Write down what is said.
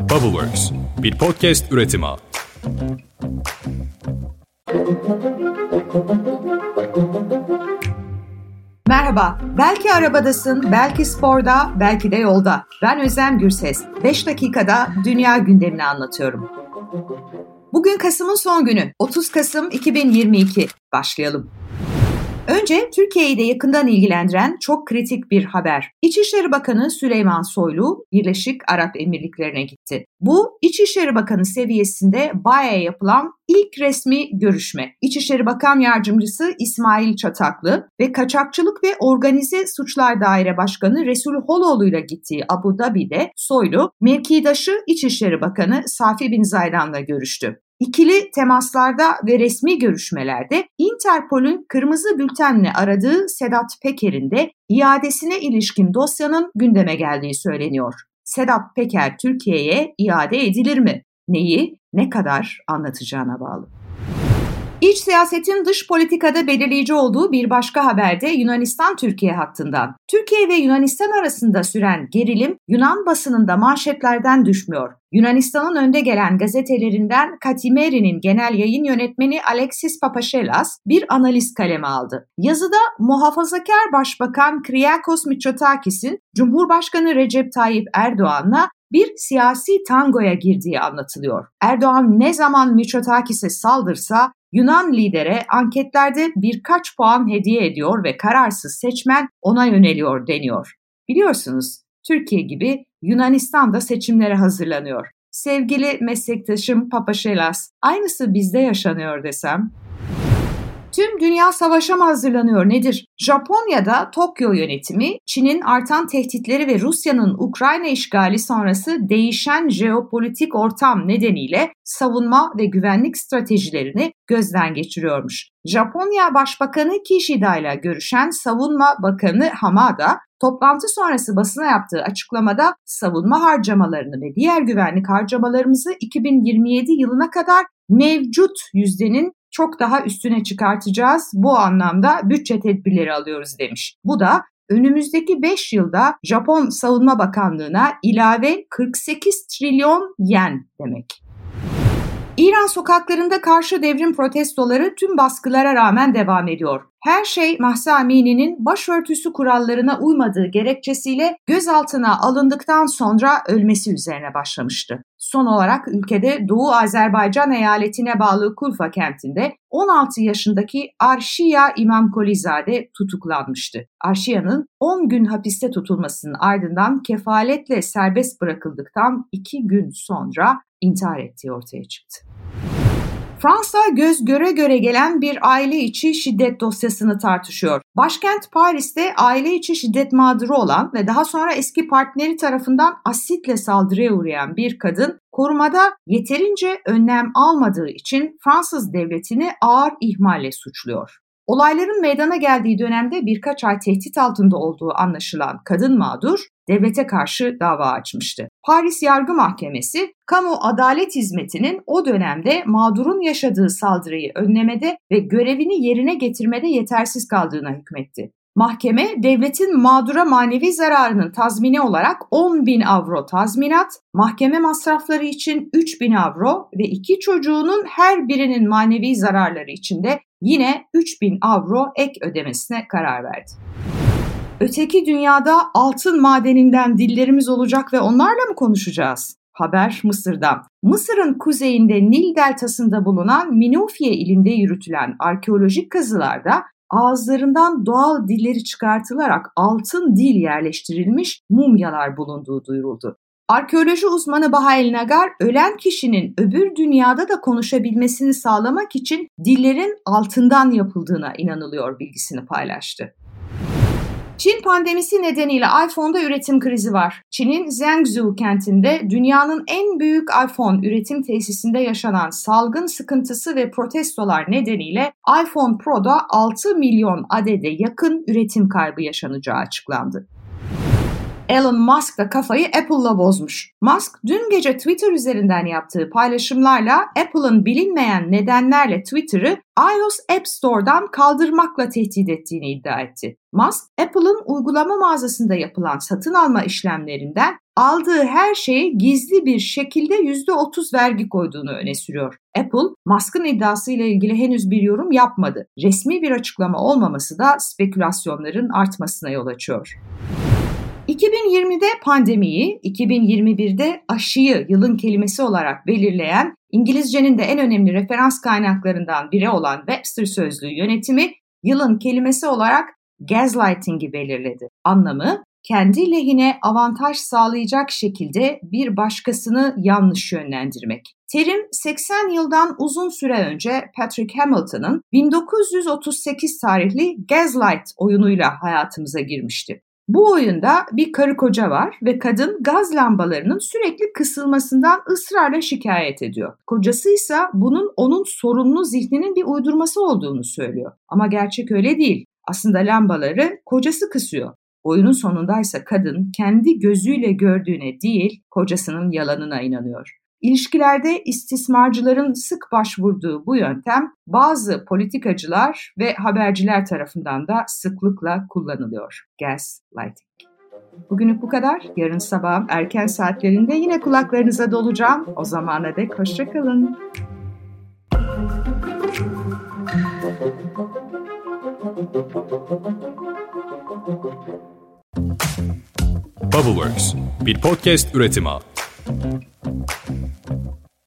Bubbleworks, bir podcast üretimi. Merhaba, belki arabadasın, belki sporda, belki de yolda. Ben Özlem Gürses. 5 dakikada dünya gündemini anlatıyorum. Bugün Kasım'ın son günü, 30 Kasım 2022. Başlayalım. Önce Türkiye'yi de yakından ilgilendiren çok kritik bir haber. İçişleri Bakanı Süleyman Soylu Birleşik Arap Emirlikleri'ne gitti. Bu İçişleri Bakanı seviyesinde Baya'a yapılan ilk resmi görüşme. İçişleri Bakan Yardımcısı İsmail Çataklı ve Kaçakçılık ve Organize Suçlar Daire Başkanı Resul Holoğlu ile gittiği Abu Dhabi'de Soylu, mevkidaşı İçişleri Bakanı Safi Bin Zaydan'la görüştü. İkili temaslarda ve resmi görüşmelerde Interpol'ün kırmızı bültenle aradığı Sedat Peker'in de iadesine ilişkin dosyanın gündeme geldiği söyleniyor. Sedat Peker Türkiye'ye iade edilir mi? Neyi, ne kadar anlatacağına bağlı. İç siyasetin dış politikada belirleyici olduğu bir başka haberde Yunanistan-Türkiye hattından. Türkiye ve Yunanistan arasında süren gerilim Yunan basınında manşetlerden düşmüyor. Yunanistan'ın önde gelen gazetelerinden Katimeri'nin genel yayın yönetmeni Alexis Papaşelas bir analiz kaleme aldı. Yazıda muhafazakar başbakan Kriakos Mitsotakis'in Cumhurbaşkanı Recep Tayyip Erdoğan'la bir siyasi tangoya girdiği anlatılıyor. Erdoğan ne zaman Mitsotakis'e saldırsa Yunan lidere anketlerde birkaç puan hediye ediyor ve kararsız seçmen ona yöneliyor deniyor. Biliyorsunuz Türkiye gibi Yunanistan da seçimlere hazırlanıyor. Sevgili meslektaşım Papaşelas, aynısı bizde yaşanıyor desem. Tüm dünya savaşa mı hazırlanıyor nedir? Japonya'da Tokyo yönetimi Çin'in artan tehditleri ve Rusya'nın Ukrayna işgali sonrası değişen jeopolitik ortam nedeniyle savunma ve güvenlik stratejilerini gözden geçiriyormuş. Japonya Başbakanı Kishida ile görüşen Savunma Bakanı Hamada, toplantı sonrası basına yaptığı açıklamada savunma harcamalarını ve diğer güvenlik harcamalarımızı 2027 yılına kadar mevcut yüzdenin çok daha üstüne çıkartacağız. Bu anlamda bütçe tedbirleri alıyoruz demiş. Bu da önümüzdeki 5 yılda Japon Savunma Bakanlığı'na ilave 48 trilyon yen demek. İran sokaklarında karşı devrim protestoları tüm baskılara rağmen devam ediyor. Her şey Mahsa Amini'nin başörtüsü kurallarına uymadığı gerekçesiyle gözaltına alındıktan sonra ölmesi üzerine başlamıştı. Son olarak ülkede Doğu Azerbaycan eyaletine bağlı Kulfa kentinde 16 yaşındaki Arşiya İmam Kolizade tutuklanmıştı. Arşiya'nın 10 gün hapiste tutulmasının ardından kefaletle serbest bırakıldıktan 2 gün sonra intihar ettiği ortaya çıktı. Fransa göz göre göre gelen bir aile içi şiddet dosyasını tartışıyor. Başkent Paris'te aile içi şiddet mağduru olan ve daha sonra eski partneri tarafından asitle saldırıya uğrayan bir kadın korumada yeterince önlem almadığı için Fransız devletini ağır ihmalle suçluyor. Olayların meydana geldiği dönemde birkaç ay tehdit altında olduğu anlaşılan kadın mağdur devlete karşı dava açmıştı. Paris Yargı Mahkemesi, kamu adalet hizmetinin o dönemde mağdurun yaşadığı saldırıyı önlemede ve görevini yerine getirmede yetersiz kaldığına hükmetti. Mahkeme devletin mağdura manevi zararının tazmini olarak 10 bin avro tazminat, mahkeme masrafları için 3 bin avro ve iki çocuğunun her birinin manevi zararları için de yine 3 bin avro ek ödemesine karar verdi. Öteki dünyada altın madeninden dillerimiz olacak ve onlarla mı konuşacağız? Haber Mısır'dan. Mısır'ın kuzeyinde Nil deltasında bulunan Minufye ilinde yürütülen arkeolojik kazılarda ağızlarından doğal dilleri çıkartılarak altın dil yerleştirilmiş mumyalar bulunduğu duyuruldu. Arkeoloji uzmanı Bahail Nagar, ölen kişinin öbür dünyada da konuşabilmesini sağlamak için dillerin altından yapıldığına inanılıyor bilgisini paylaştı. Çin pandemisi nedeniyle iPhone'da üretim krizi var. Çin'in Zhengzhou kentinde dünyanın en büyük iPhone üretim tesisinde yaşanan salgın sıkıntısı ve protestolar nedeniyle iPhone Pro'da 6 milyon adede yakın üretim kaybı yaşanacağı açıklandı. Elon Musk da kafayı Apple'la bozmuş. Musk dün gece Twitter üzerinden yaptığı paylaşımlarla Apple'ın bilinmeyen nedenlerle Twitter'ı iOS App Store'dan kaldırmakla tehdit ettiğini iddia etti. Musk, Apple'ın uygulama mağazasında yapılan satın alma işlemlerinden aldığı her şeye gizli bir şekilde %30 vergi koyduğunu öne sürüyor. Apple, Musk'ın iddiasıyla ilgili henüz bir yorum yapmadı. Resmi bir açıklama olmaması da spekülasyonların artmasına yol açıyor. 2020'de pandemiyi, 2021'de aşıyı yılın kelimesi olarak belirleyen İngilizcenin de en önemli referans kaynaklarından biri olan Webster Sözlüğü yönetimi yılın kelimesi olarak gaslighting'i belirledi. Anlamı kendi lehine avantaj sağlayacak şekilde bir başkasını yanlış yönlendirmek. Terim 80 yıldan uzun süre önce Patrick Hamilton'ın 1938 tarihli Gaslight oyunuyla hayatımıza girmişti. Bu oyunda bir karı koca var ve kadın gaz lambalarının sürekli kısılmasından ısrarla şikayet ediyor. Kocası ise bunun onun sorunlu zihninin bir uydurması olduğunu söylüyor. Ama gerçek öyle değil. Aslında lambaları kocası kısıyor. Oyunun sonundaysa kadın kendi gözüyle gördüğüne değil, kocasının yalanına inanıyor. İlişkilerde istismarcıların sık başvurduğu bu yöntem bazı politikacılar ve haberciler tarafından da sıklıkla kullanılıyor. Gaslighting. Bugünlük bu kadar. Yarın sabah erken saatlerinde yine kulaklarınıza dolacağım. O zamana dek hoşçakalın. Bubbleworks bir podcast üretimi.